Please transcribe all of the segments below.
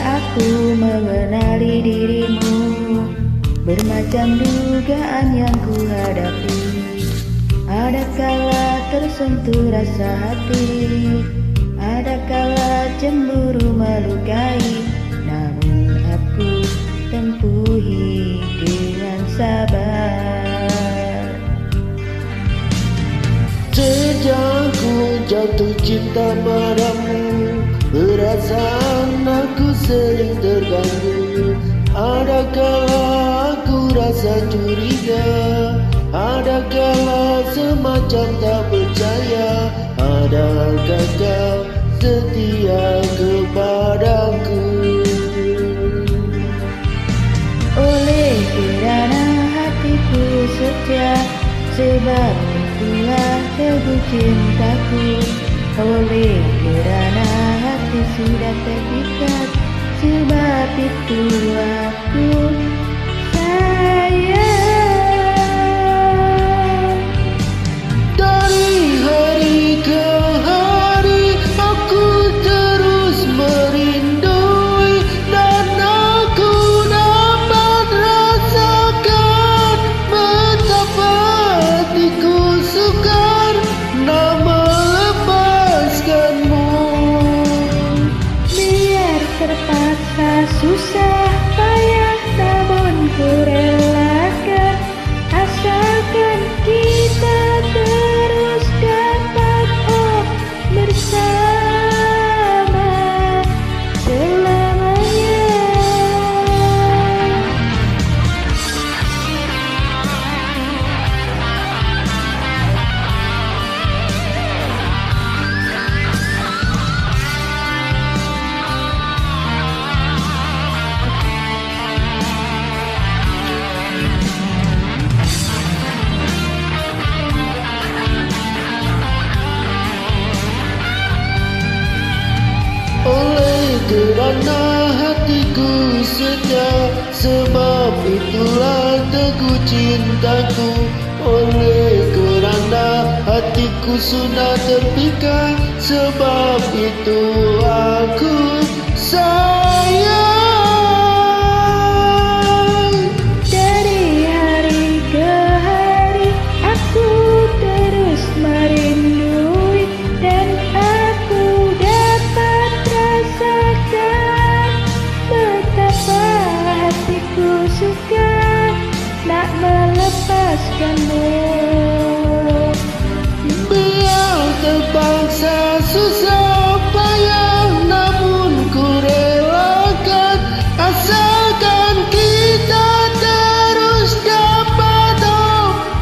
aku mengenali dirimu. Bermacam dugaan yang ku hadapi Ada kala tersentuh rasa hati? Ada kala cemburu melukai? Namun aku tempuhi dengan sabar. Sejak ku jatuh cinta padamu aku sering terganggu Ada kala aku rasa curiga? Ada kala semacam tak percaya? Adakah kau setia kepadaku? Oleh kerana hatiku setia Sebab itulah teguh cintaku. Oleh kerana hati sudah terikat Sebab itu aku Sebab itulah teguh cintaku. Oleh kerana hatiku sudah terpikat Sebab itu aku melepaskanmu. Biar terpaksa susah payah Namun ku relakan Asalkan kita terus dapat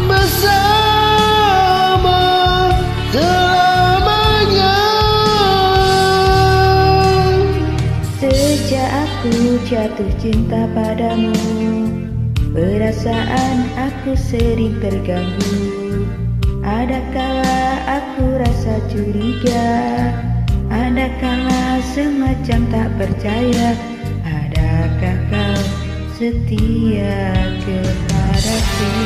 bersama selamanya Sejak aku jatuh cinta padamu Perasaan aku sering terganggu. Ada kala aku rasa curiga? Ada kala semacam tak percaya? Adakah kau setia kepadaku